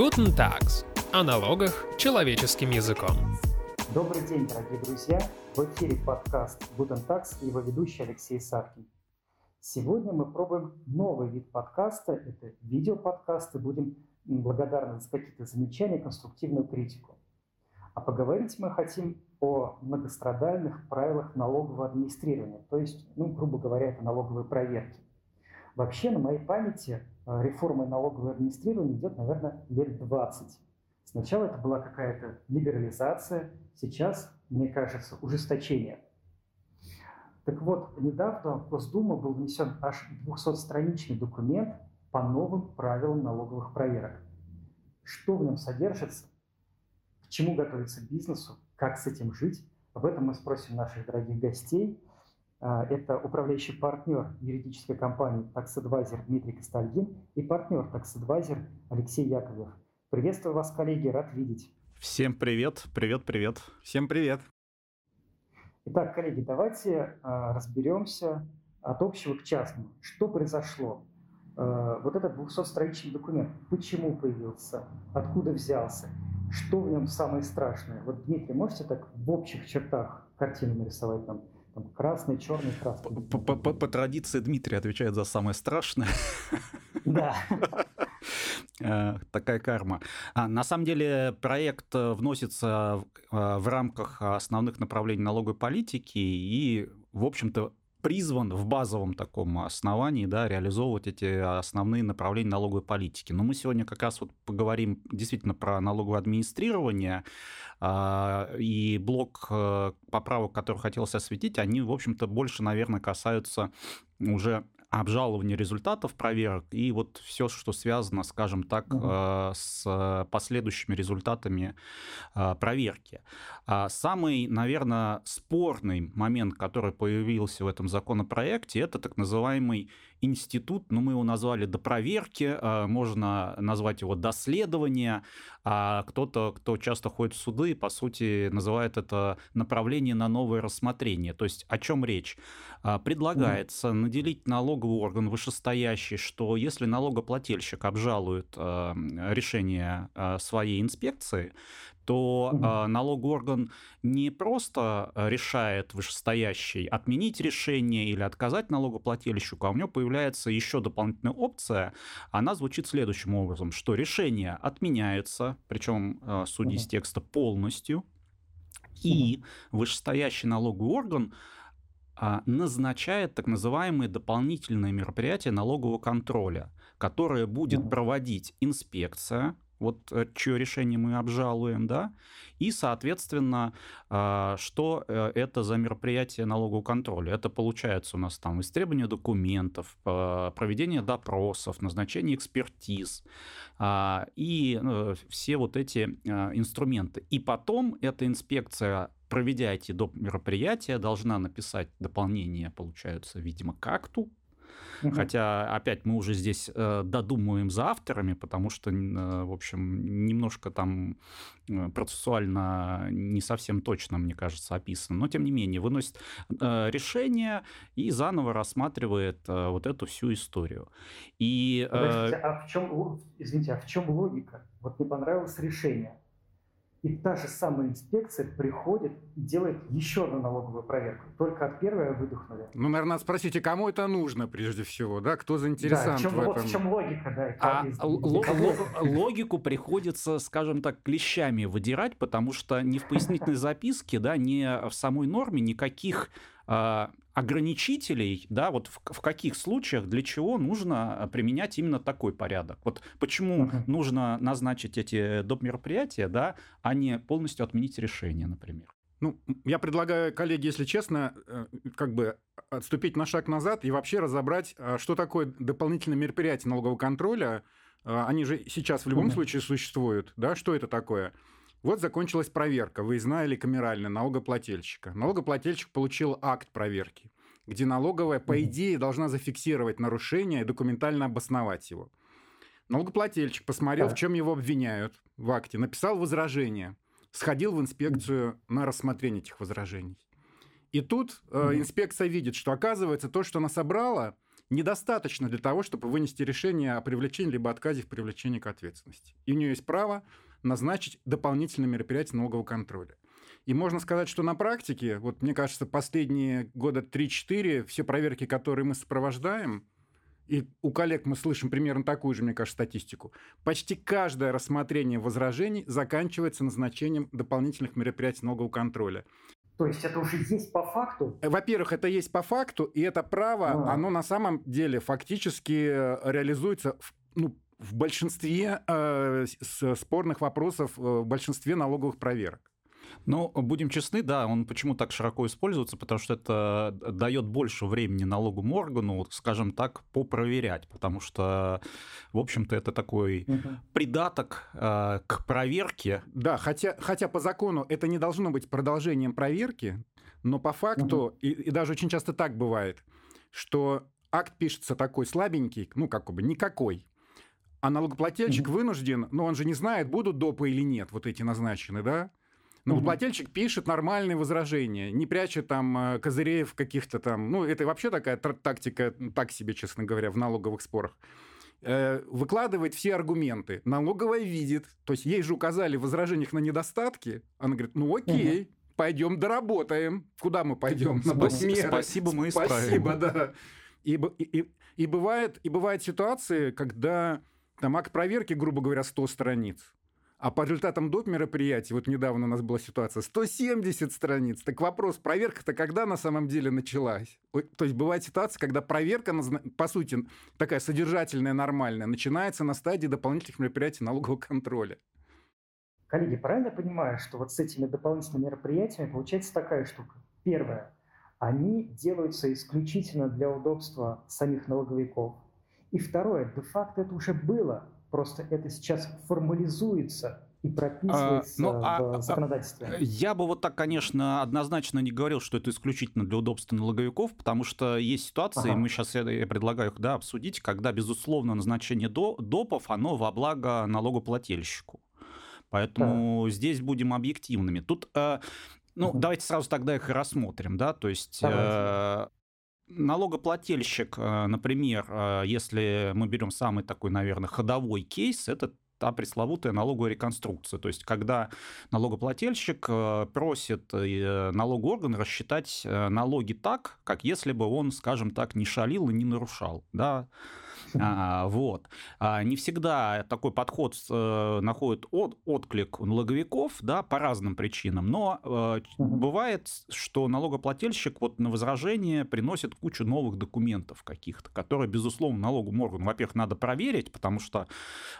Guten Tags. О налогах человеческим языком. Добрый день, дорогие друзья! В эфире подкаст Guten Tags и его ведущий Алексей Савкин. Сегодня мы пробуем новый вид подкаста. Это видеоподкасты. Будем благодарны за какие-то замечания, конструктивную критику. А поговорить мы хотим о многострадальных правилах налогового администрирования, то есть, ну, грубо говоря, это налоговые проверки. Вообще, на моей памяти э, реформа налогового администрирования идет, наверное, лет 20. Сначала это была какая-то либерализация, сейчас, мне кажется, ужесточение. Так вот, недавно в Госдуму был внесен аж 200-страничный документ по новым правилам налоговых проверок. Что в нем содержится, к чему готовиться бизнесу, как с этим жить, об этом мы спросим наших дорогих гостей. А, это управляющий партнер юридической компании Tax Дмитрий Костальгин и партнер Tax Алексей Яковлев. Приветствую вас, коллеги, рад видеть. Всем привет, привет, привет. Всем привет. Итак, коллеги, давайте а, разберемся от общего к частному. Что произошло? А, вот этот 200-страничный документ, почему появился, откуда взялся, что в нем самое страшное? Вот, Дмитрий, можете так в общих чертах картину нарисовать нам? Там красный, черный, красный. По, по, по, по традиции Дмитрий отвечает за самое страшное. Да. Э, такая карма. А, на самом деле проект э, вносится в, в рамках основных направлений налоговой политики и, в общем-то, призван в базовом таком основании да, реализовывать эти основные направления налоговой политики. Но мы сегодня как раз вот поговорим действительно про налоговое администрирование, а, и блок э, поправок, который хотелось осветить, они, в общем-то, больше, наверное, касаются уже обжалования результатов проверок и вот все, что связано, скажем так, угу. с последующими результатами э, проверки. А самый, наверное, спорный момент, который появился в этом законопроекте, это так называемый институт, ну, мы его назвали до проверки, э, можно назвать его доследование, а кто-то, кто часто ходит в суды, по сути, называет это направление на новое рассмотрение. То есть о чем речь? А, предлагается наделить налоговый орган вышестоящий, что если налогоплательщик обжалует э, решение своей инспекции, то э, налоговый орган не просто решает вышестоящий отменить решение или отказать налогоплательщику, а у него появляется еще дополнительная опция. Она звучит следующим образом, что решение отменяется, причем э, судя из текста полностью, и вышестоящий налоговый орган а, назначает так называемые дополнительные мероприятия налогового контроля, которые будет проводить инспекция, вот э, чье решение мы обжалуем, да, и, соответственно, а, что э, это за мероприятие налогового контроля? Это получается у нас там истребование документов, проведение допросов, назначение экспертиз а, и ну, все вот эти инструменты. И потом эта инспекция проведя эти доп. мероприятия, должна написать дополнение, получается, видимо, к акту, Угу. Хотя, опять, мы уже здесь э, додумываем за авторами, потому что, э, в общем, немножко там э, процессуально не совсем точно, мне кажется, описано. Но, тем не менее, выносит э, решение и заново рассматривает э, вот эту всю историю. И, э... Подождите, а в чем, извините, а в чем логика? Вот не понравилось решение и та же самая инспекция приходит и делает еще одну налоговую проверку. Только от первой выдохнули. Ну, наверное, спросите, кому это нужно прежде всего, да? Кто заинтересован да, в, чем, в этом? Вот в чем логика, да. А логику приходится, скажем так, клещами выдирать, потому что ни в пояснительной записке, да, ни в самой норме никаких а, ограничителей, да, вот в, в каких случаях, для чего нужно применять именно такой порядок. Вот почему uh-huh. нужно назначить эти доп. мероприятия, да, а не полностью отменить решение, например. Ну, я предлагаю, коллеги, если честно, э, как бы отступить на шаг назад и вообще разобрать, а, что такое дополнительное мероприятие налогового контроля. А, они же сейчас в любом uh-huh. случае существуют, да, что это такое? Вот закончилась проверка, выездная или камеральная, налогоплательщика. Налогоплательщик получил акт проверки, где налоговая, по идее, должна зафиксировать нарушение и документально обосновать его. Налогоплательщик посмотрел, в чем его обвиняют в акте, написал возражение, сходил в инспекцию на рассмотрение этих возражений. И тут э, инспекция видит, что оказывается то, что она собрала, недостаточно для того, чтобы вынести решение о привлечении либо отказе в привлечении к ответственности. И у нее есть право назначить дополнительные мероприятия налогового контроля. И можно сказать, что на практике, вот мне кажется, последние года 3-4 все проверки, которые мы сопровождаем, и у коллег мы слышим примерно такую же, мне кажется, статистику. Почти каждое рассмотрение возражений заканчивается назначением дополнительных мероприятий налогового контроля. То есть это уже есть по факту? Э, во-первых, это есть по факту, и это право, а. оно на самом деле фактически э, реализуется в, ну, в большинстве э, спорных вопросов, э, в большинстве налоговых проверок. Ну, будем честны, да, он почему так широко используется, потому что это дает больше времени налоговому органу, скажем так, попроверять, потому что, в общем-то, это такой угу. придаток э, к проверке. Да, хотя, хотя по закону это не должно быть продолжением проверки, но по факту, угу. и, и даже очень часто так бывает, что акт пишется такой слабенький, ну, как бы никакой, а налогоплательщик угу. вынужден, но он же не знает, будут допы или нет, вот эти назначены, да? Налогоплательщик угу. пишет нормальные возражения, не прячет там э, козыреев каких-то там. Ну, это вообще такая тактика, так себе, честно говоря, в налоговых спорах э, выкладывает все аргументы. Налоговая видит, то есть ей же указали в возражениях на недостатки. Она говорит, ну окей, угу. пойдем доработаем. Куда мы пойдем? Спасибо, спасибо мы исправим. Спасибо, да. И, и, и, и, бывает, и бывают ситуации, когда там акт проверки, грубо говоря, 100 страниц. А по результатам доп. мероприятий, вот недавно у нас была ситуация, 170 страниц. Так вопрос, проверка-то когда на самом деле началась? То есть бывает ситуация, когда проверка, по сути, такая содержательная, нормальная, начинается на стадии дополнительных мероприятий налогового контроля. Коллеги, правильно я понимаю, что вот с этими дополнительными мероприятиями получается такая штука? Первое. Они делаются исключительно для удобства самих налоговиков. И второе, де-факто это уже было Просто это сейчас формализуется и прописывается а, ну, а, в а, законодательстве. Я бы вот так, конечно, однозначно не говорил, что это исключительно для удобства налоговиков, потому что есть ситуации, ага. мы сейчас я, я предлагаю их да, обсудить, когда, безусловно, назначение до, допов, оно во благо налогоплательщику. Поэтому да. здесь будем объективными. Тут, э, ну, угу. давайте сразу тогда их рассмотрим, да, то есть... Э, налогоплательщик, э, например, э, если мы берем самый такой, наверное, ходовой кейс, это та пресловутая налоговая реконструкция. То есть, когда налогоплательщик э, просит налоговый орган рассчитать налоги так, как если бы он, скажем так, не шалил и не нарушал. Да? А, вот. А, не всегда такой подход э, находит от, отклик у налоговиков, да, по разным причинам, но э, бывает, что налогоплательщик вот на возражение приносит кучу новых документов каких-то, которые, безусловно, налоговому органу, во-первых, надо проверить, потому что,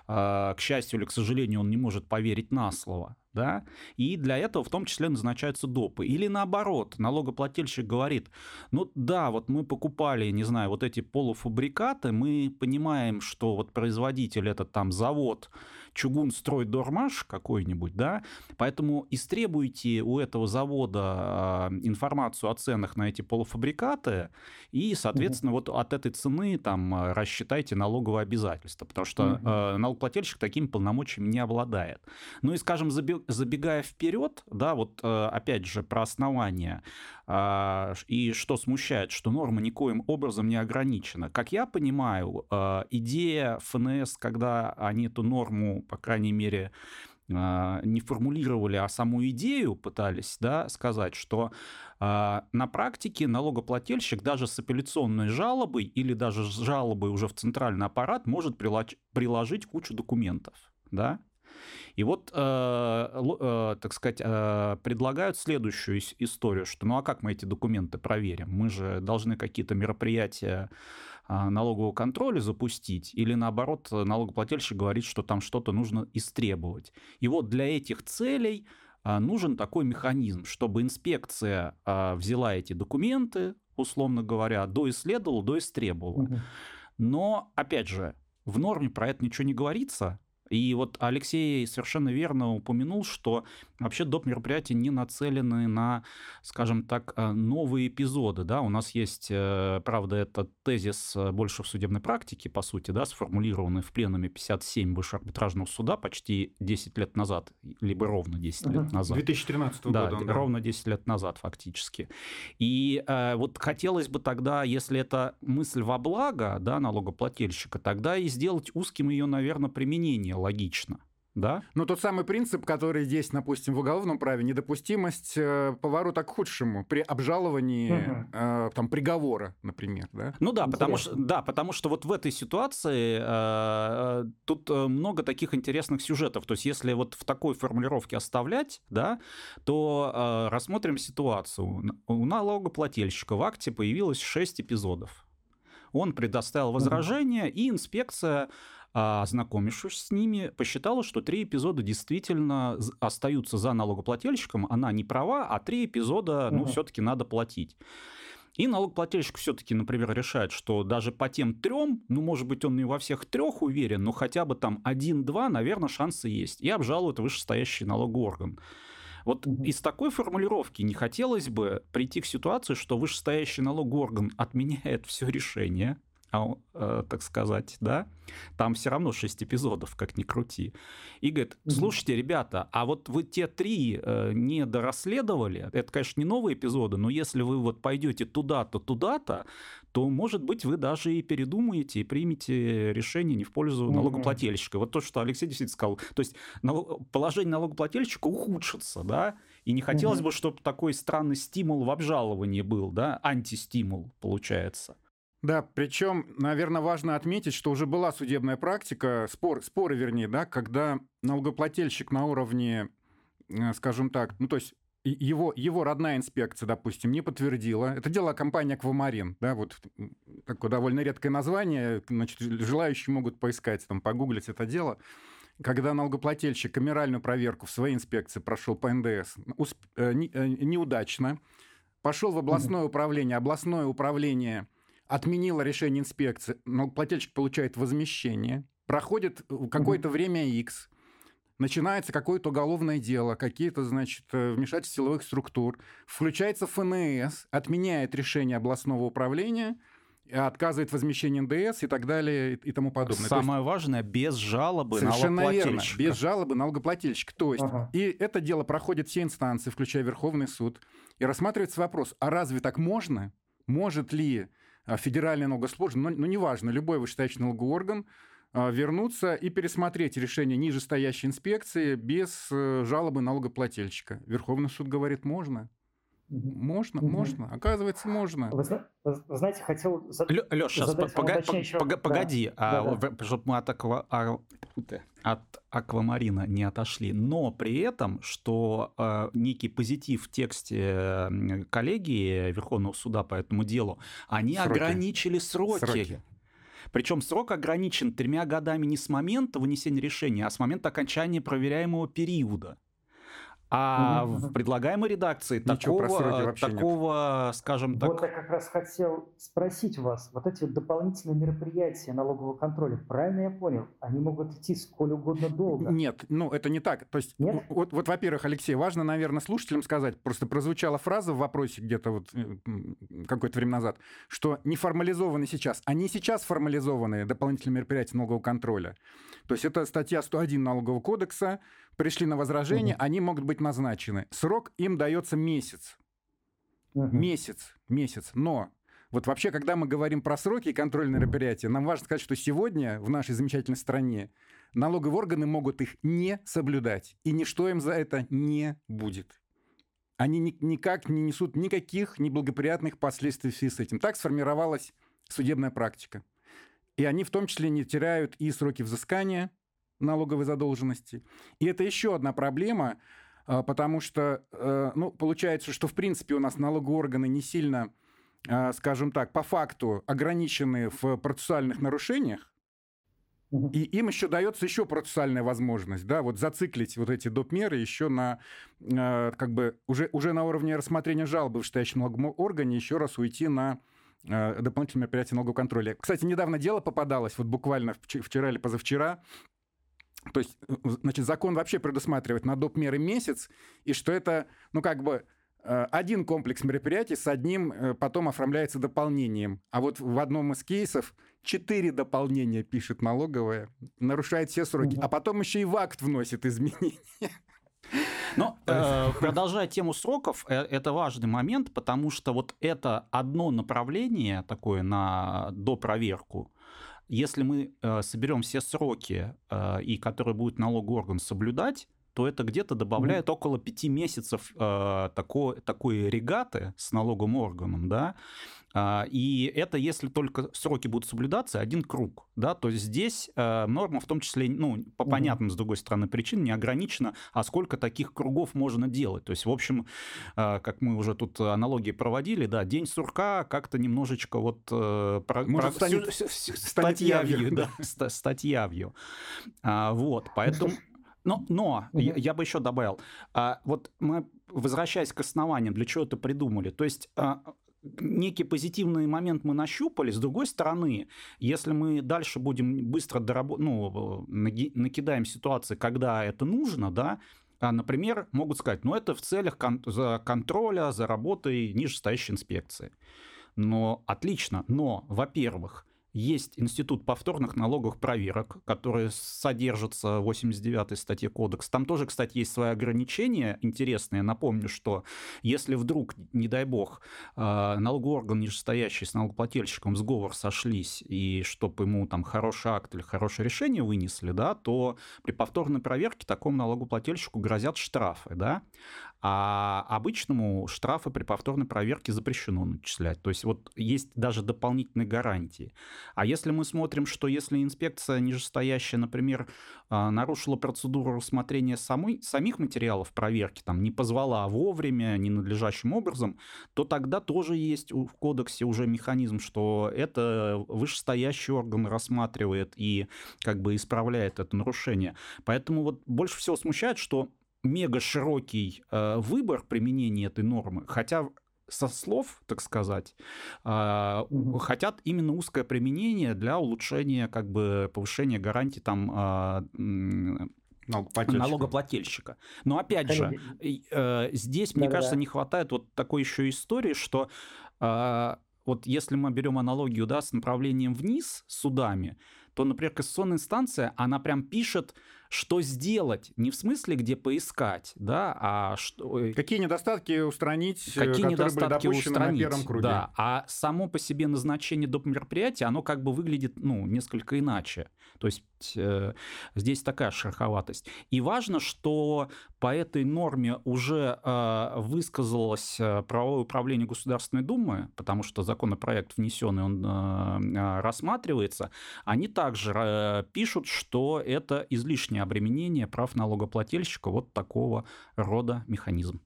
э, к счастью или к сожалению, он не может поверить на слово, да, и для этого в том числе назначаются допы. Или наоборот, налогоплательщик говорит, ну да, вот мы покупали, не знаю, вот эти полуфабрикаты, мы понимаем, что вот производитель этот там завод, чугун строит дормаш какой-нибудь, да, поэтому истребуйте у этого завода а, информацию о ценах на эти полуфабрикаты и, соответственно, вот от этой цены там а, рассчитайте налоговые обязательства, потому что mm налогоплательщик такими полномочиями не обладает. Ну и, скажем, забегая вперед, да, вот опять же про основания, и что смущает, что норма никоим образом не ограничена. Как я понимаю, идея ФНС, когда они эту норму по крайней мере, а, не формулировали, а саму идею пытались да, сказать, что э, на практике налогоплательщик даже с апелляционной жалобой или даже с жалобой уже в центральный аппарат может прилож- приложить кучу документов. Да? И вот, э, э, так сказать, э, предлагают следующую историю, что ну а как мы эти документы проверим? Мы же должны какие-то мероприятия налогового контроля запустить, или наоборот налогоплательщик говорит, что там что-то нужно истребовать. И вот для этих целей а, нужен такой механизм, чтобы инспекция а, взяла эти документы, условно говоря, доисследовала, доистребовала. Но, опять же, в норме про это ничего не говорится, И вот Алексей совершенно верно упомянул, что вообще доп. мероприятия не нацелены на, скажем так, э, новые эпизоды. Да? У нас есть, э, правда, этот тезис э, больше в судебной практике, по сути, да, сформулированный в пленуме 57 Высшего арбитражного суда почти 10 лет назад, либо ровно 10 лет назад. 2013 да, года. Да, ровно 10 лет назад фактически. И э, вот хотелось бы тогда, если это мысль во благо да, налогоплательщика, тогда и сделать узким ее, наверное, применение логично. Да? Ну, тот самый принцип, который здесь, допустим, в уголовном праве, недопустимость э, поворота к худшему при обжаловании угу. э, там, приговора, например. Да? Ну да потому, что, да, потому что вот в этой ситуации э, э тут э, много таких интересных сюжетов. То есть если вот в такой формулировке оставлять, да, то э, рассмотрим ситуацию. У налогоплательщика в акте появилось 6 эпизодов. Он предоставил возражение, угу. и инспекция ознакомившись с ними, посчитала, что три эпизода действительно остаются за налогоплательщиком, она не права, а три эпизода, ну, все-таки надо платить. И налогоплательщик все-таки, например, решает, что даже по тем трем, ну, может быть, он не во всех трех уверен, но хотя бы там один-два, наверное, шансы есть. И обжалует вышестоящий налоговый орган. Вот из такой формулировки не хотелось бы прийти к ситуации, что вышестоящий налоговый орган отменяет все решение, а, э, так сказать, да, там все равно 6 эпизодов, как ни крути. И говорит, слушайте, ребята, а вот вы те три э, не дорасследовали, это, конечно, не новые эпизоды, но если вы вот пойдете туда-то, туда-то, то, может быть, вы даже и передумаете и примете решение не в пользу налогоплательщика. Вот то, что Алексей действительно сказал. То есть положение налогоплательщика ухудшится, да, и не хотелось бы, чтобы такой странный стимул в обжаловании был, да, антистимул получается. Да, причем, наверное, важно отметить, что уже была судебная практика, спор, споры, вернее, да, когда налогоплательщик на уровне, э, скажем так, ну то есть его, его родная инспекция, допустим, не подтвердила. Это дело компания «Аквамарин». Да, вот такое довольно редкое название. Значит, желающие могут поискать, там, погуглить это дело. Когда налогоплательщик камеральную проверку в своей инспекции прошел по НДС усп... э, не, э, неудачно, пошел в областное управление, областное управление – отменила решение инспекции, но плательщик получает возмещение, проходит какое-то угу. время X, начинается какое-то уголовное дело, какие-то, значит, э, вмешательства силовых структур, включается ФНС, отменяет решение областного управления, отказывает возмещение НДС и так далее и тому подобное. Самое есть, важное, без жалобы совершенно верно, без жалобы налогоплательщика. То есть, ага. и это дело проходит все инстанции, включая Верховный суд, и рассматривается вопрос, а разве так можно? Может ли а, федеральный налогослужащий, ну, ну неважно, любой вышестоящий налоговый орган, а, вернуться и пересмотреть решение нижестоящей инспекции без э, жалобы налогоплательщика. Верховный суд говорит, можно. Можно, угу. можно. Оказывается, можно. Вы, вы знаете, хотел за... Леш, сейчас задать пога... пога... погоди, да. а, да, да. чтобы мы от, аква... А, от аквамарина не отошли. Но при этом, что э, некий позитив в тексте коллегии Верховного суда по этому делу, они сроки. ограничили сроки. сроки. Причем срок ограничен тремя годами не с момента вынесения решения, а с момента окончания проверяемого периода. А в предлагаемой редакции Ничего такого, такого нет. скажем так... Вот я как раз хотел спросить вас, вот эти вот дополнительные мероприятия налогового контроля, правильно я понял, они могут идти сколь угодно долго? Нет, ну это не так. То есть, нет? вот, вот во-первых, Алексей, важно, наверное, слушателям сказать, просто прозвучала фраза в вопросе где-то вот э, какое-то время назад, что не формализованы сейчас, они сейчас формализованы дополнительные мероприятия налогового контроля. То есть это статья 101 налогового кодекса, пришли на возражение, угу. они могут быть назначены. Срок им дается месяц. Угу. Месяц, месяц. Но вот вообще, когда мы говорим про сроки и контрольные мероприятия, нам важно сказать, что сегодня в нашей замечательной стране налоговые органы могут их не соблюдать, и ничто им за это не будет. Они ни, никак не несут никаких неблагоприятных последствий в связи с этим. Так сформировалась судебная практика. И они в том числе не теряют и сроки взыскания, налоговой задолженности. И это еще одна проблема, а, потому что, э, ну, получается, что в принципе у нас налоговые органы не сильно, а, скажем так, по факту ограничены в процессуальных нарушениях, и им еще дается еще процессуальная возможность, да, вот зациклить вот эти доп. меры еще на, а, как бы, уже, уже на уровне рассмотрения жалобы в вышестоящем налоговом органе еще раз уйти на дополнительное мероприятие налогового контроля. Кстати, недавно дело попадалось, вот буквально вчера или позавчера, то есть, значит, закон вообще предусматривает на доп. меры месяц, и что это, ну, как бы, один комплекс мероприятий с одним потом оформляется дополнением. А вот в одном из кейсов четыре дополнения пишет налоговая, нарушает все сроки, угу. а потом еще и в акт вносит изменения. Но э, продолжая тему сроков, э, это важный момент, потому что вот это одно направление такое на допроверку, если мы э, соберем все сроки, э, и которые будет налоговый орган соблюдать, то это где-то добавляет mm-hmm. около пяти месяцев э, такой, такой регаты с налоговым органом, да, и это если только сроки будут соблюдаться, один круг. Да? То есть здесь э, норма в том числе, ну, по понятным, угу. с другой стороны, причинам не ограничена, а сколько таких кругов можно делать. То есть, в общем, э, как мы уже тут аналогии проводили, да, день сурка как-то немножечко вот... Э, про, Может, про, станет, статьявью, да, статьявью. А, вот, поэтому... Но, но угу. я, я бы еще добавил, а, вот мы возвращаясь к основаниям, для чего это придумали. То есть а, некий позитивный момент мы нащупали. С другой стороны, если мы дальше будем быстро дораб... ну, накидаем ситуации, когда это нужно, да, а, например, могут сказать, ну это в целях кон- за контроля за работой нижестоящей инспекции. Но отлично, но, во-первых, есть институт повторных налоговых проверок, который содержится в 89-й статье Кодекса. Там тоже, кстати, есть свои ограничения интересные. Напомню, что если вдруг, не дай бог, а, налоговый орган, нижестоящий с налогоплательщиком, сговор сошлись, и чтобы ему там хороший акт или хорошее решение вынесли, да, то при повторной проверке такому налогоплательщику грозят штрафы. Да? А обычному штрафы при повторной проверке запрещено начислять. То есть вот есть даже дополнительные гарантии. А если мы смотрим, что если инспекция нижестоящая, например, а, нарушила процедуру рассмотрения самой, самих материалов проверки, там, не позвала вовремя, ненадлежащим образом, то тогда тоже есть в кодексе уже механизм, что это вышестоящий орган рассматривает и как бы исправляет это нарушение. Поэтому вот больше всего смущает, что мега широкий э, выбор применения этой нормы, хотя со слов, так сказать, э, хотят именно узкое применение для улучшения, как бы повышения гарантий там э, налогоплательщика. налогоплательщика. Но опять же, э, здесь, мне да, кажется, да. не хватает вот такой еще истории, что э, вот если мы берем аналогию да, с направлением вниз судами, то, например, кассационная инстанция, она прям пишет что сделать, не в смысле, где поискать, да, а что... Какие недостатки устранить, э, какие недостатки устранить, на первом круге. Да, а само по себе назначение доп. мероприятия, оно как бы выглядит, ну, несколько иначе. То есть э, здесь такая шероховатость. И важно, что по этой норме уже э, высказалось э, правовое управление Государственной Думы, потому что законопроект внесенный, он э, э, рассматривается, они также э, пишут, что это излишнее обременение прав налогоплательщика вот такого рода механизм.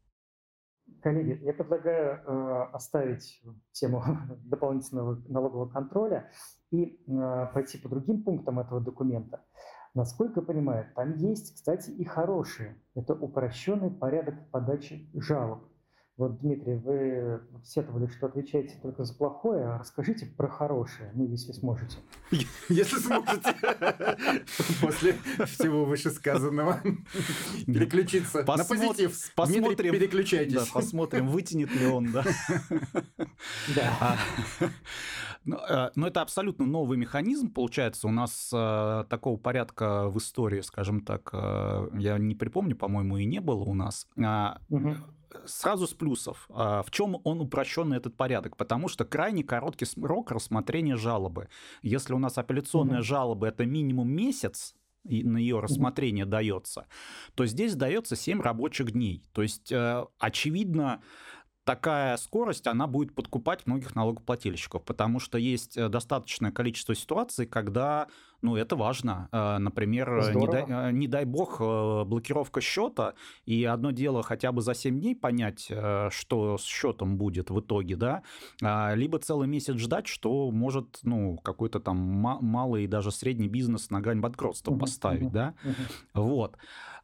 Коллеги, я предлагаю э, оставить тему дополнительного налогового контроля и э, пойти по другим пунктам этого документа. Насколько я понимаю, там есть, кстати, и хорошие. Это упрощенный порядок подачи жалоб. Вот, Дмитрий, вы сетовали, что отвечаете только за плохое, а расскажите про хорошее, ну, если сможете. Если сможете. После всего вышесказанного переключиться на позитив. Посмотрим, переключайтесь. посмотрим, вытянет ли он, да. Да. А, ну, э, но это абсолютно новый механизм, получается. У нас э, такого порядка в истории, скажем так, я не припомню, по-моему, и не было у нас. Сразу с плюсов. А, в чем он упрощенный этот порядок? Потому что крайне короткий срок рассмотрения жалобы. Если у нас апелляционная угу. жалоба это минимум месяц, и на ее рассмотрение дается, то здесь дается 7 рабочих дней. То есть, э, очевидно, такая скорость, она будет подкупать многих налогоплательщиков, потому что есть э, достаточное количество ситуаций, когда ну, это важно. Э, например, не дай, э, не дай бог блокировка счета, и одно дело хотя бы за 7 дней понять, что с счетом будет в итоге, да, а, либо целый месяц ждать, что может, ну, какой-то там малый и даже средний бизнес на грань банкротства поставить, да, вот.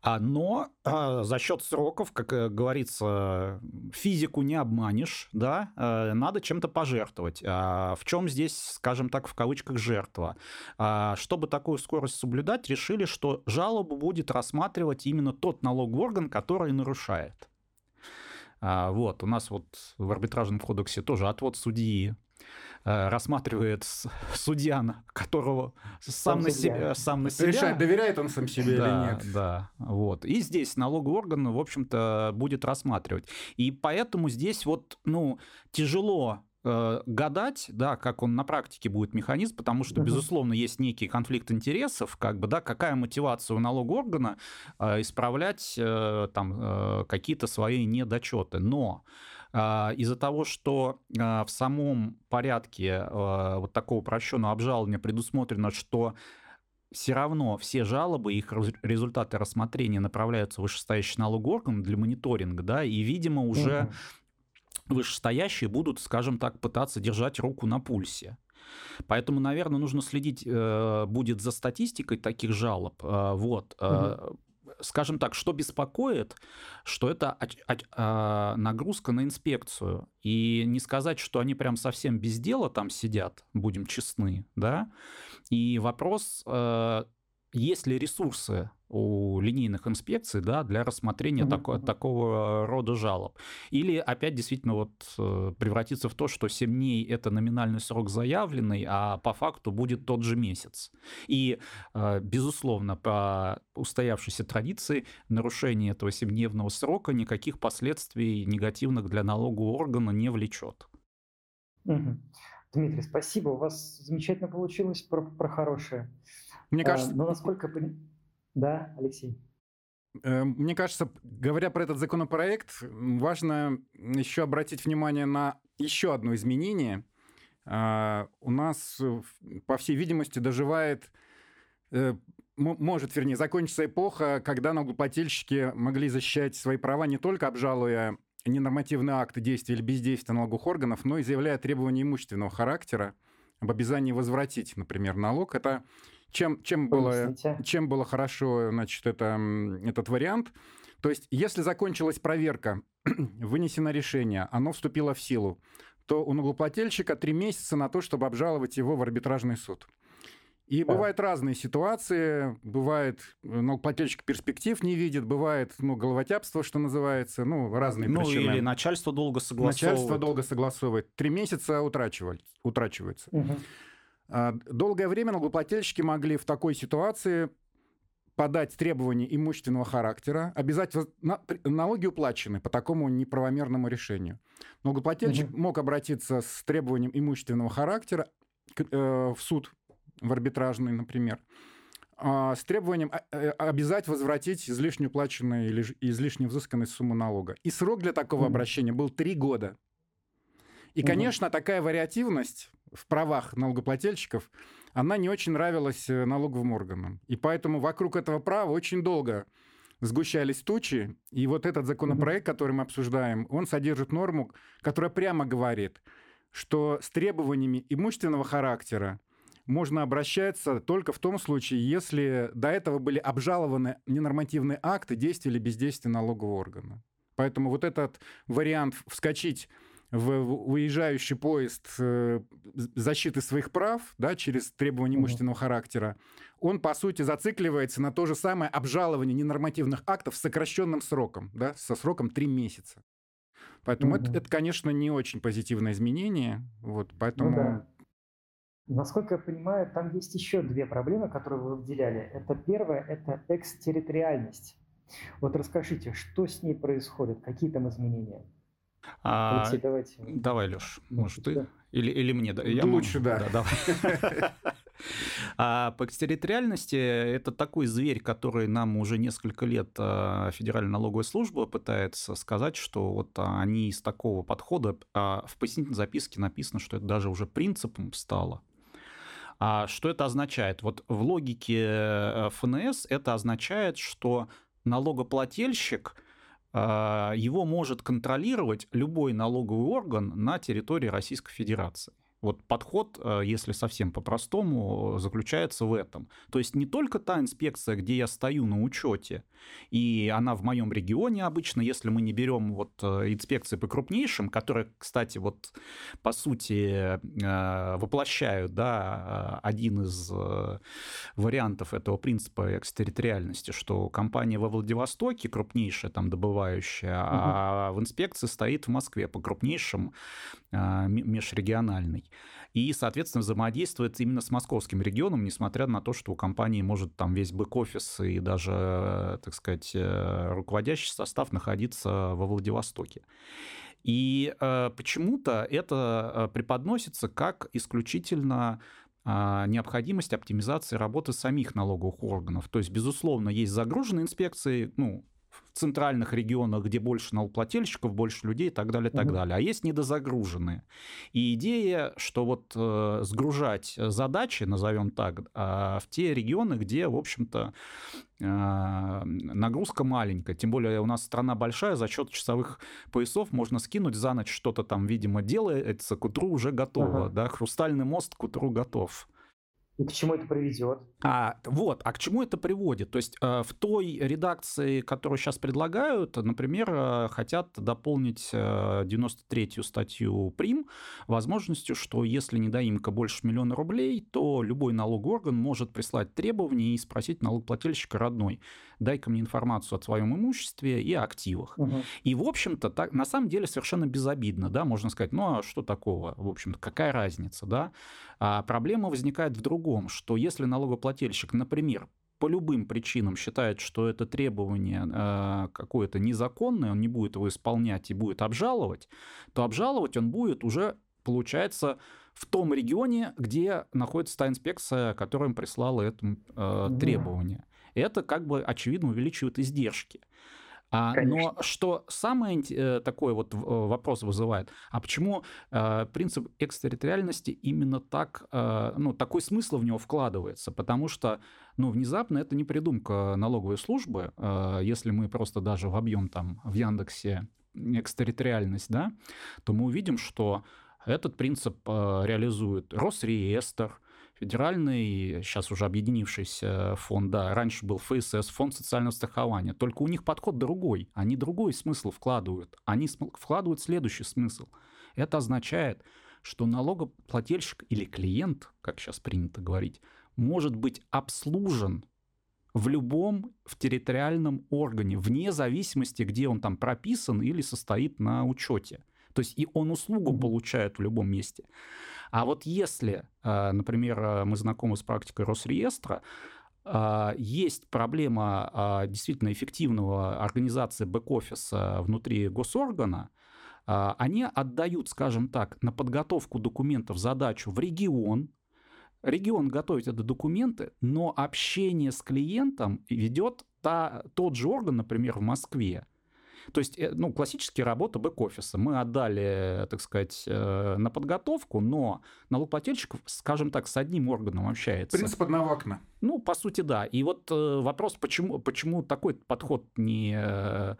А, но за счет сроков, как э, говорится, физику не обманешь, да, э, надо чем-то пожертвовать. А, в чем здесь, скажем так, в кавычках жертва? Чтобы такую скорость соблюдать, решили, что жалобу будет рассматривать именно тот налоговый орган, который нарушает. А, вот, у нас вот в арбитражном кодексе тоже отвод судьи э, рассматривает судья, которого сам, сам, на, себя, сам на себя... Решает, доверяет он сам себе да, или нет. Да, вот. И здесь налоговый орган, в общем-то, будет рассматривать. И поэтому здесь вот, ну, тяжело Э, гадать, да, как он на практике будет механизм, потому что, безусловно, есть некий конфликт интересов, как бы, да, какая мотивация у налогового органа э, исправлять э, там э, какие-то свои недочеты. Но э, из-за того, что э, в самом порядке э, вот такого упрощенного обжалования предусмотрено, что все равно все жалобы, их результаты рассмотрения направляются в вышестоящий налоговый орган для мониторинга, да, и, видимо, уже угу вышестоящие будут, скажем так, пытаться держать руку на пульсе. Поэтому, наверное, нужно следить э, будет за статистикой таких жалоб. Э, вот. Угу. Скажем так, что беспокоит, что это а, нагрузка на инспекцию. И не сказать, что они прям совсем без дела там сидят, будем честны, да. И вопрос, э, есть ли ресурсы у линейных инспекций да, для рассмотрения mm-hmm. тако, такого рода жалоб. Или опять действительно вот э, превратиться в то, что 7 дней это номинальный срок заявленный, а по факту будет тот же месяц. И, э, безусловно, по устоявшейся традиции нарушение этого 7-дневного срока никаких последствий негативных для налогового органа не влечет. Угу. Дмитрий, спасибо. У вас замечательно получилось про, про хорошее. Мне кажется... А, но насколько... Да, Алексей. Э, мне кажется, говоря про этот законопроект, важно еще обратить внимание на еще одно изменение. А, у нас, э, по всей видимости, доживает э, может, вернее, закончится эпоха, когда налогоплательщики могли защищать свои права не только обжалуя ненормативные акты действия или бездействия налоговых органов, но и заявляя требования имущественного характера об обязании возвратить, например, налог. Это чем, чем, было, чем было хорошо значит, это, этот вариант? То есть, если закончилась проверка, вынесено решение, оно вступило в силу, то у налогоплательщика три месяца на то, чтобы обжаловать его в арбитражный суд. И да. бывают разные ситуации. Бывает, налогоплательщик перспектив не видит, бывает ну, головотяпство, что называется, ну, разные ну, причины. или начальство долго согласовывает. Начальство долго согласовывает. Три месяца утрачивается. Угу. А, долгое время налогоплательщики могли в такой ситуации подать требования имущественного характера, обязать налоги уплачены по такому неправомерному решению. Налогоплательщик угу. мог обратиться с требованием имущественного характера э, в суд, в арбитражный, например, э, с требованием э, обязать возвратить излишне уплаченную или излишне взысканную сумму налога. И срок для такого угу. обращения был три года. И, конечно, угу. такая вариативность в правах налогоплательщиков, она не очень нравилась э, налоговым органам. И поэтому вокруг этого права очень долго сгущались тучи. И вот этот законопроект, который мы обсуждаем, он содержит норму, которая прямо говорит, что с требованиями имущественного характера можно обращаться только в том случае, если до этого были обжалованы ненормативные акты действия или бездействия налогового органа. Поэтому вот этот вариант вскочить в уезжающий поезд э, защиты своих прав, да, через требования имущественного характера, он, по сути, зацикливается на то же самое обжалование ненормативных актов с сокращенным сроком, да, со сроком 3 месяца. Поэтому угу. это, это, конечно, не очень позитивное изменение. Вот, поэтому... Ну, да. Насколько я понимаю, там есть еще две проблемы, которые вы выделяли. Это первое – это экстерриториальность. Вот расскажите, что с ней происходит, какие там изменения? А, Алексей, давайте. Давай, Леш, может, ты? Или, или мне? Да, я Лучше, могу. да. да давай. А по экстерриториальности это такой зверь, который нам уже несколько лет а, Федеральная налоговая служба пытается сказать, что вот они из такого подхода, а в пояснительной записке написано, что это даже уже принципом стало. А что это означает? Вот в логике э, ФНС это означает, что налогоплательщик – а, его может контролировать любой налоговый орган на территории Российской Федерации. Вот подход, э, если совсем по-простому, заключается в этом. То есть не только та инспекция, где я стою на учете, и она в моем регионе обычно, если мы не берем вот э, инспекции по крупнейшим, которые, кстати, вот по сути э, воплощают да, один из вариантов этого принципа экстерриториальности, что компания во Владивостоке крупнейшая там добывающая, угу. а в инспекции стоит в Москве по крупнейшим межрегиональной и, соответственно, взаимодействует именно с московским регионом, несмотря на то, что у компании может там весь бэк-офис и даже, так сказать, э, руководящий состав находиться во Владивостоке. И э, почему-то это э, преподносится как исключительно а, необходимость оптимизации работы самих налоговых органов. То есть, безусловно, есть загруженные инспекции, ну, в центральных регионах, где больше налогоплательщиков, больше людей и так далее, и так угу. далее. А есть недозагруженные. И идея, что вот э, сгружать задачи, назовем так, э, в те регионы, где, в общем-то, э, нагрузка маленькая. Тем более у нас страна большая, за счет часовых поясов можно скинуть за ночь что-то там, видимо, делается, к утру уже готово. Ага. Да? Хрустальный мост к утру готов. И к чему это приведет? А, вот, а к чему это приводит? То есть э, в той редакции, которую сейчас предлагают, например, э, хотят дополнить э, 93-ю статью ПРИМ возможностью, что если недоимка больше миллиона рублей, то любой налоговый орган может прислать требования и спросить налогоплательщика родной, дай-ка мне информацию о своем имуществе и активах. Угу. И, в общем-то, так, на самом деле совершенно безобидно, да, можно сказать, ну а что такого, в общем-то, какая разница, да? А проблема возникает в другом, что если налогоплательщик, например, по любым причинам считает, что это требование э, какое-то незаконное, он не будет его исполнять и будет обжаловать, то обжаловать он будет уже, получается, в том регионе, где находится та инспекция, которая им прислала это э, требование. Это как бы очевидно увеличивает издержки. А, но что самое э, такой вот э, вопрос вызывает, а почему э, принцип экстерриториальности именно так, ну, такой смысл в него вкладывается? Потому что, ну, внезапно это не придумка налоговой службы, если мы просто даже вобьем там в Яндексе экстерриториальность, да, то мы увидим, что этот принцип реализует Росреестр, федеральный, сейчас уже объединившийся фонд, да, раньше был ФСС, фонд социального страхования, только у них подход другой, они другой смысл вкладывают, они вкладывают следующий смысл. Это означает, что налогоплательщик или клиент, как сейчас принято говорить, может быть обслужен в любом в территориальном органе, вне зависимости, где он там прописан или состоит на учете. То есть и он услугу получает в любом месте. А вот если, э, например, э, мы знакомы с практикой Росреестра, э, есть проблема действительно эффективного организации бэк-офиса внутри госоргана, они отдают, скажем так, на подготовку документов задачу в регион, регион готовит эти документы, но общение с клиентом ведет та, тот же орган, например, в Москве. То есть, э, ну, классическая работа бэк-офиса. Мы отдали, так сказать, э, на подготовку, но налогоплательщик, скажем так, с одним органом общается. Принцип одного окна. Ну, по сути, да. И вот э, вопрос, почему, почему такой подход не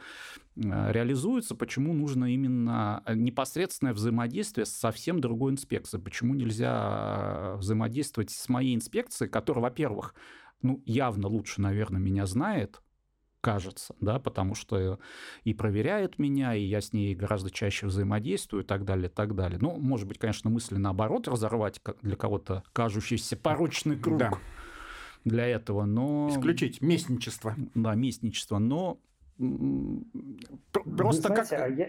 реализуется, почему нужно именно непосредственное взаимодействие с совсем другой инспекцией, почему нельзя взаимодействовать с моей инспекцией, которая, во-первых, ну, явно лучше, наверное, меня знает, кажется, да, потому что и проверяет меня, и я с ней гораздо чаще взаимодействую и так далее, и так далее. Ну, может быть, конечно, мысли наоборот разорвать для кого-то кажущийся порочный круг да. для этого, но... Исключить местничество. Да, местничество, но просто знаете, как... А я...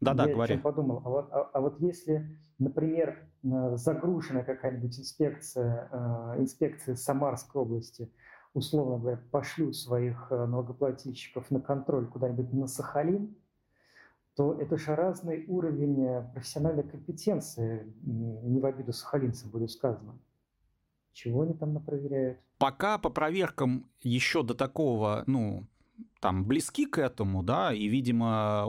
Да, да, говори. Я подумал, а вот, а, а вот если, например, э, загружена какая-нибудь инспекция, э, инспекция Самарской области, условно говоря, пошлют своих э, налогоплательщиков на контроль куда-нибудь на Сахалин, то это же разный уровень э, профессиональной компетенции, не в обиду сахалинцам будет сказано. Чего они там напроверяют? Пока по проверкам еще до такого, ну, там близки к этому, да, и, видимо,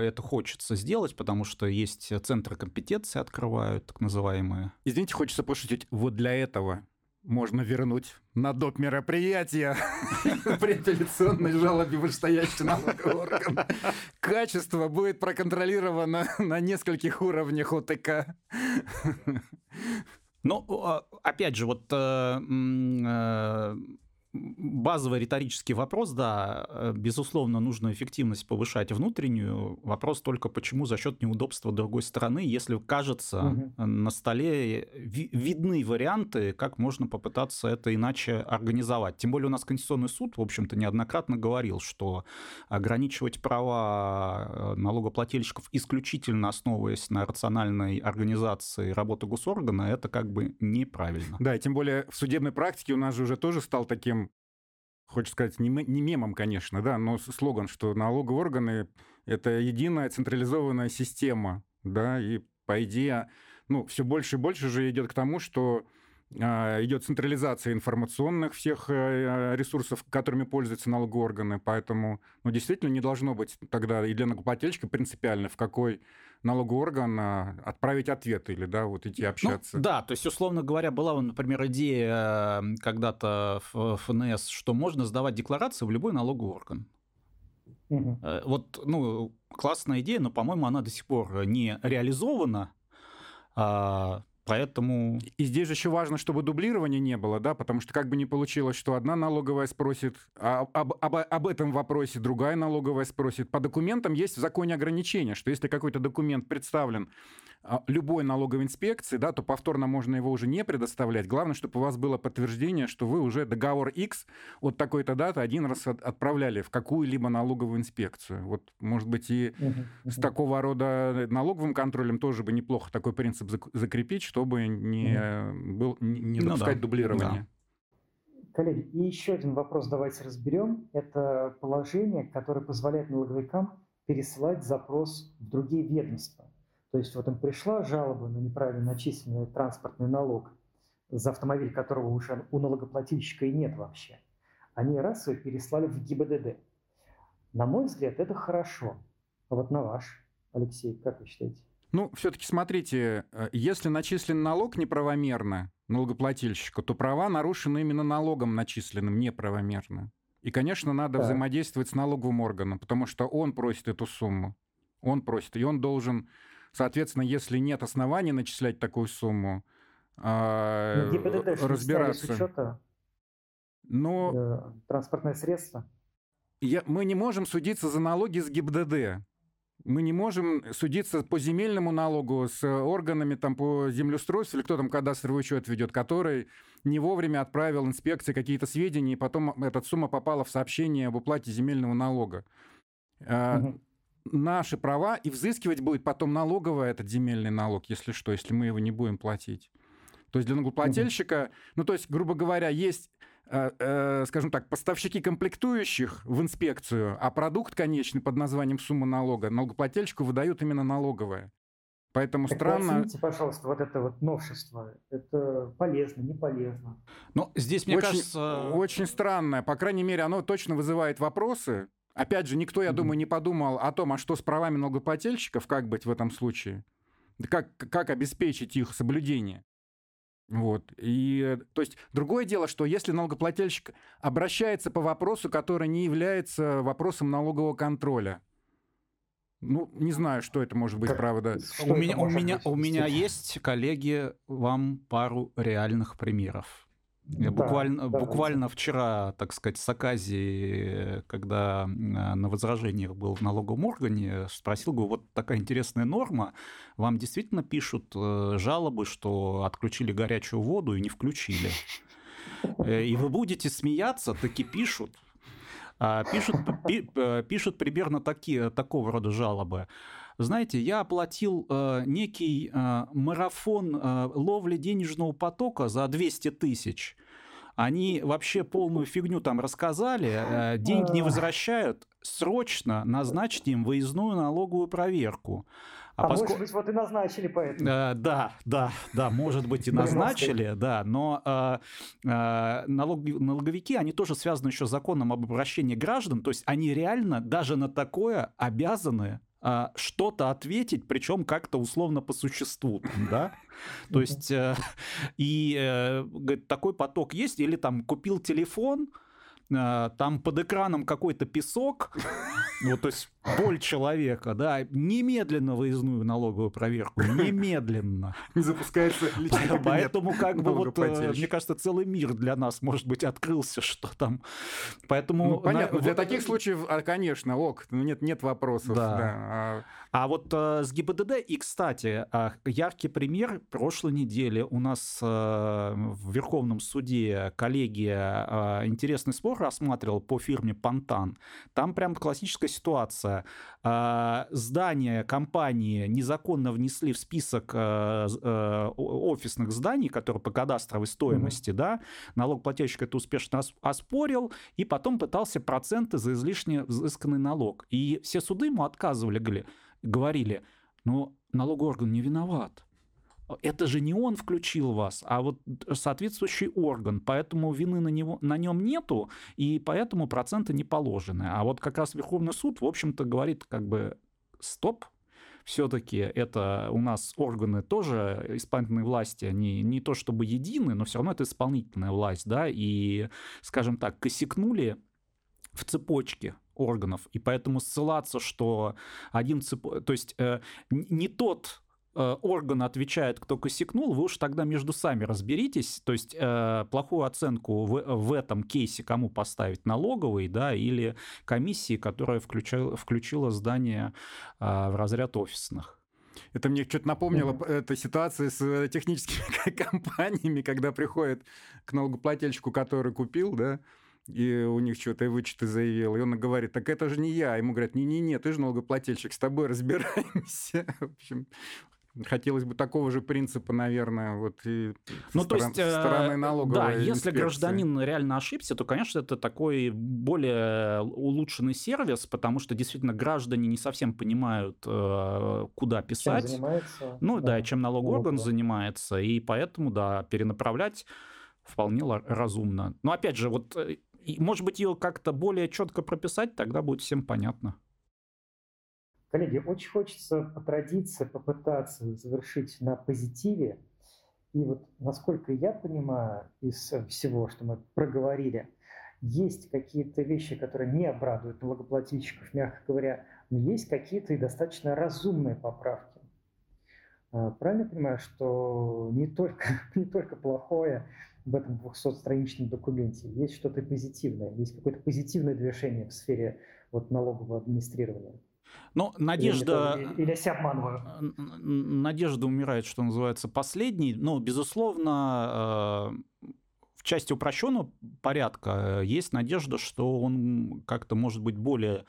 это хочется сделать, потому что есть центры компетенции открывают, так называемые. Извините, хочется пошутить, вот для этого можно вернуть на доп. мероприятия при апелляционной жалобе вышестоящий налоговый орган. Качество будет проконтролировано на нескольких уровнях ОТК. Ну, а, опять же, вот э, э, базовый риторический вопрос, да, э, безусловно, нужно эффективность повышать внутреннюю. Вопрос только, почему за счет неудобства другой стороны, если кажется, угу. на столе ви- видны варианты, как можно попытаться это иначе организовать. Тем более у нас Конституционный суд, в общем-то, неоднократно говорил, что ограничивать права э, налогоплательщиков исключительно основываясь на рациональной организации работы госоргана, это как бы неправильно. Да, и тем более в судебной практике у нас же уже тоже стал таким хочется сказать, не, не мемом, конечно, да, но слоган, что налоговые органы — это единая централизованная система, да, и по идее, ну, все больше и больше же идет к тому, что а, идет централизация информационных всех э, ресурсов, которыми пользуются налоговые органы, поэтому ну, действительно не должно быть тогда и для налогоплательщика принципиально, в какой налоговый орган а, отправить ответ или, да, вот идти ну, общаться. Ну, да, то есть, условно говоря, была, например, идея когда-то в ФНС, что можно сдавать декларации в любой налоговый орган. Угу. Вот, ну, классная идея, но, по-моему, она до сих пор не реализована. А, Поэтому... И здесь же еще важно, чтобы дублирования не было, да, потому что как бы не получилось, что одна налоговая спросит а, об, об, об этом вопросе, другая налоговая спросит. По документам есть в законе ограничения, что если какой-то документ представлен а, любой налоговой инспекции, да, то повторно можно его уже не предоставлять. Главное, чтобы у вас было подтверждение, что вы уже договор X от такой-то даты один раз отправляли в какую-либо налоговую инспекцию. Вот, может быть, и с такого рода налоговым контролем тоже бы неплохо такой принцип закрепить, чтобы не, был, не ну, допускать да. дублирования. Да. Коллеги, и еще один вопрос давайте разберем. Это положение, которое позволяет налоговикам пересылать запрос в другие ведомства. То есть вот им пришла жалоба на неправильно начисленный транспортный налог за автомобиль, которого уже у налогоплательщика и нет вообще. Они раз и переслали в ГИБДД. На мой взгляд, это хорошо. А вот на ваш, Алексей, как вы считаете? Ну, все-таки смотрите, э, если начислен налог неправомерно налогоплательщику, то права нарушены именно налогом начисленным неправомерно. И, конечно, надо да. взаимодействовать с налоговым органом, потому что он просит эту сумму. Он просит, и он должен Соответственно, если нет оснований начислять такую сумму, а, ну, разбираться. Но э, транспортное средство. Я, мы не можем судиться за налоги с ГИБДД. Мы не можем судиться по земельному налогу с органами там, по землеустройству, или кто там кадастровый учет ведет, который не вовремя отправил инспекции какие-то сведения, и потом эта сумма попала в сообщение об уплате земельного налога. Угу наши права, и взыскивать будет потом налоговая этот земельный налог, если что, если мы его не будем платить. То есть для налогоплательщика, ну то есть, грубо говоря, есть скажем так, поставщики комплектующих в инспекцию, а продукт конечный под названием сумма налога налогоплательщику выдают именно налоговая. Поэтому так странно... Оцените, пожалуйста, вот это вот новшество. Это полезно, не полезно. Ну, здесь, мне очень, кажется... Очень странное. По крайней мере, оно точно вызывает вопросы. Опять же, никто, я mm-hmm. думаю, не подумал о том, а что с правами налогоплательщиков, как быть в этом случае, как, как обеспечить их соблюдение. Вот. И, то есть, другое дело, что если налогоплательщик обращается по вопросу, который не является вопросом налогового контроля, ну, не знаю, что это может быть, как, правда. У меня, у меня, у меня есть, коллеги, вам пару реальных примеров. Да, буквально, да, буквально вчера, так сказать, с оказии, когда на возражениях был в налоговом органе, спросил, говорю, вот такая интересная норма, вам действительно пишут э, жалобы, что отключили горячую воду и не включили. Э, и вы будете смеяться, таки пишут. А пишут, э, пишут примерно такие, такого рода жалобы. Знаете, я оплатил э, некий э, марафон э, ловли денежного потока за 200 тысяч. Они вообще полную фигню там рассказали, э, деньги не возвращают, срочно назначьте им выездную налоговую проверку. А, а поскольку... может быть, вот и назначили поэтому. Э, да, да, да, может быть, и назначили, да, но э, э, налог, налоговики, они тоже связаны еще с законом об обращении граждан, то есть они реально даже на такое обязаны а, что-то ответить, причем как-то условно по существу, да? То есть, э, и э, такой поток есть, или там купил телефон, а, там под экраном какой-то песок, вот, то есть боль человека, да, немедленно выездную налоговую проверку, немедленно. Не запускается личный Поэтому как бы вот, э, мне кажется, целый мир для нас, может быть, открылся, что там. Поэтому... Ну, понятно, для таких случаев, а, конечно, ок, ну, нет, нет вопросов. Да. да. А, а вот э, с ГИБДД, и, кстати, а, яркий пример прошлой недели у нас э, в Верховном суде коллегия интересный спор рассматривал по фирме Пантан. Там прям классическая ситуация. А, здания компании незаконно внесли в список э, э, офисных зданий, которые по кадастровой стоимости, mm-hmm. да, налогоплательщик это успешно оспорил, и потом пытался проценты за излишне взысканный налог. И все суды ему отказывали, говорили, говорили ну, налоговый орган не виноват это же не он включил вас, а вот соответствующий орган, поэтому вины на, него, на нем нету, и поэтому проценты не положены. А вот как раз Верховный суд, в общем-то, говорит как бы стоп, все-таки это у нас органы тоже исполнительной власти, они не то чтобы едины, но все равно это исполнительная власть, да, и, скажем так, косякнули в цепочке органов, и поэтому ссылаться, что один цеп... то есть э, не тот орган отвечает, кто косякнул, вы уж тогда между сами разберитесь. То есть э, плохую оценку в, в этом кейсе кому поставить, налоговый, да, или комиссии, которая включила, включила здание э, в разряд офисных. Это мне что-то напомнило mm-hmm. эта ситуация с э, техническими компаниями, когда приходит к налогоплательщику, который купил, да, и у них что-то вычеты заявил, и он говорит, так это же не я. Ему говорят, не-не-не, ты же налогоплательщик, с тобой разбираемся. В общем, Хотелось бы такого же принципа, наверное, вот и ну, то есть, э, стороны налоговой Да, инспекции. если гражданин реально ошибся, то, конечно, это такой более улучшенный сервис, потому что действительно граждане не совсем понимают, э, куда писать. Чем занимается. Ну да, да чем налоговый орган занимается, и поэтому, да, перенаправлять вполне разумно. Но опять же, вот, э, может быть, ее как-то более четко прописать, тогда будет всем понятно. Коллеги, очень хочется по традиции попытаться завершить на позитиве. И вот, насколько я понимаю из всего, что мы проговорили, есть какие-то вещи, которые не обрадуют налогоплательщиков, мягко говоря, но есть какие-то и достаточно разумные поправки. А, правильно понимаю, что не только, не только плохое в этом 200-страничном документе, есть что-то позитивное, есть какое-то позитивное движение в сфере вот, налогового администрирования? Ну, Надежда... Или, или я себя обманываю? Надежда умирает, что называется, последний. Но, безусловно, э, в части упрощенного порядка есть надежда, что он как-то может быть более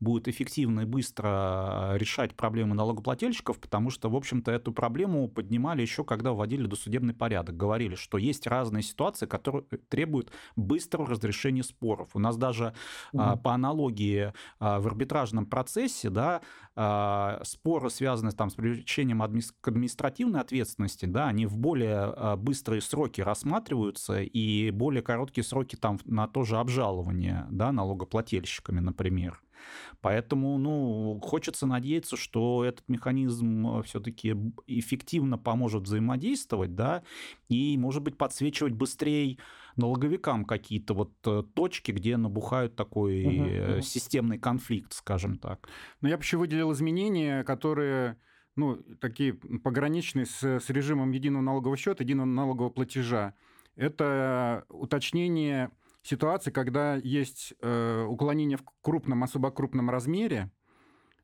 будет эффективно и быстро решать проблемы налогоплательщиков, потому что, в общем-то, эту проблему поднимали еще, когда вводили досудебный порядок. Говорили, что есть разные ситуации, которые требуют быстрого разрешения споров. У нас даже угу. а, по аналогии а, в арбитражном процессе да, а, споры, связанные там, с привлечением адми... к административной ответственности, да, они в более а, быстрые сроки рассматриваются и более короткие сроки там, на то же обжалование да, налогоплательщиками, например. Поэтому, ну, хочется надеяться, что этот механизм э, все-таки эффективно поможет взаимодействовать, да, и, может быть, подсвечивать быстрее налоговикам какие-то вот э, точки, где набухают такой угу, системный конфликт, скажем так. Ну, я бы еще выделил изменения, которые ну, такие пограничные с, с режимом единого налогового счета, единого налогового платежа. Это уточнение ситуации, когда есть э, уклонение в крупном, особо крупном размере,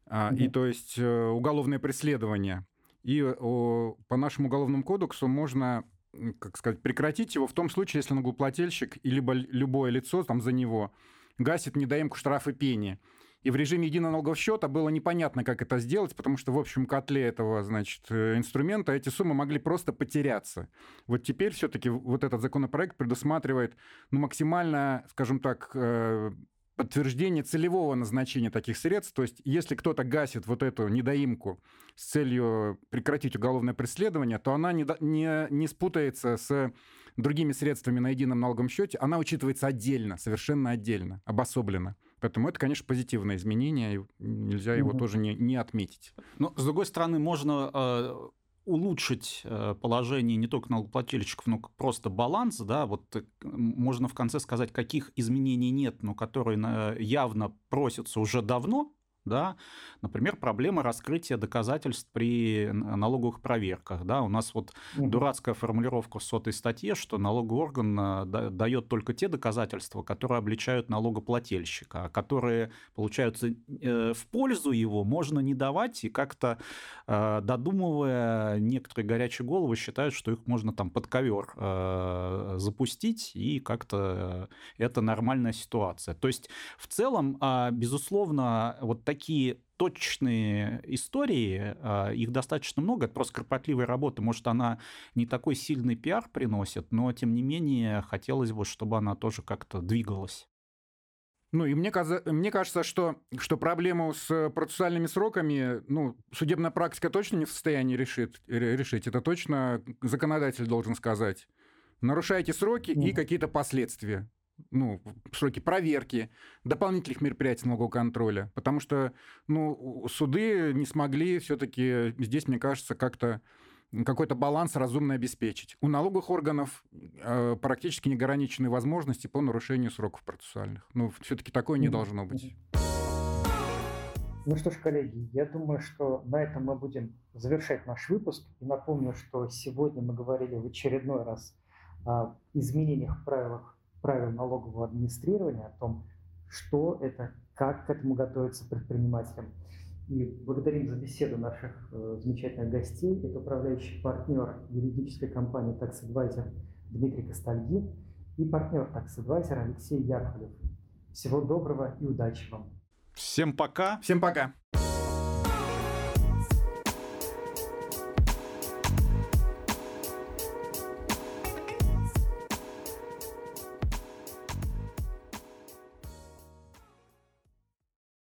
э, и то есть э, уголовное преследование. И э, по нашему уголовному кодексу можно как сказать, прекратить его в том случае, если налогоплательщик и либо любое лицо там за него гасит недоимку штрафы пени. И в режиме единого налогового счета было непонятно, как это сделать, потому что в общем котле этого, значит, э, инструмента эти суммы могли просто потеряться. Вот теперь все-таки вот этот законопроект предусматривает ну, максимально, скажем так, э, подтверждение целевого назначения таких средств. То есть, если кто-то гасит вот эту недоимку с целью прекратить уголовное преследование, то она не, не, не спутается с другими средствами на едином налоговом счете, она учитывается отдельно, совершенно отдельно, обособленно. Поэтому это, конечно, позитивное изменение, нельзя его mm-hmm. тоже не, не отметить. Но, с другой стороны, можно э, улучшить э, положение не только налогоплательщиков, но просто баланс, да, вот э, можно в конце сказать, каких изменений нет, но которые явно просятся уже давно, да, например, проблема раскрытия доказательств при налоговых проверках, да, у нас вот угу. дурацкая формулировка в сотой статье, что налоговый орган э, дает только те доказательства, которые обличают налогоплательщика, а которые получаются э, в пользу его, можно не давать и как-то э, додумывая некоторые горячие головы считают, что их можно там под ковер запустить и как-то это нормальная ситуация. То есть в целом, а, безусловно, вот такие точные истории, а, их достаточно много, это просто кропотливая работа, может, она не такой сильный пиар приносит, но, тем не менее, хотелось бы, чтобы она тоже как-то двигалась. Ну и мне, мне кажется, что, что проблему с процессуальными сроками, ну, судебная практика точно не в состоянии решить, решить. Это точно законодатель должен сказать. Нарушайте сроки mm. и какие-то последствия ну, сроки проверки, дополнительных мероприятий налогового контроля, потому что ну, суды не смогли все-таки здесь, мне кажется, как-то какой-то баланс разумно обеспечить. У налоговых органов э, практически неограниченные возможности по нарушению сроков процессуальных. Ну, все-таки такое не должно быть. Ну что ж, коллеги, я думаю, что на этом мы будем завершать наш выпуск. И напомню, что сегодня мы говорили в очередной раз о изменениях в правилах правил налогового администрирования, о том, что это, как к этому готовиться предпринимателям. И благодарим за беседу наших э, замечательных гостей. Это управляющий партнер юридической компании Tax Advisor Дмитрий Костальгин и партнер Tax Advisor Алексей Яковлев. Всего доброго и удачи вам. Всем пока. Всем пока.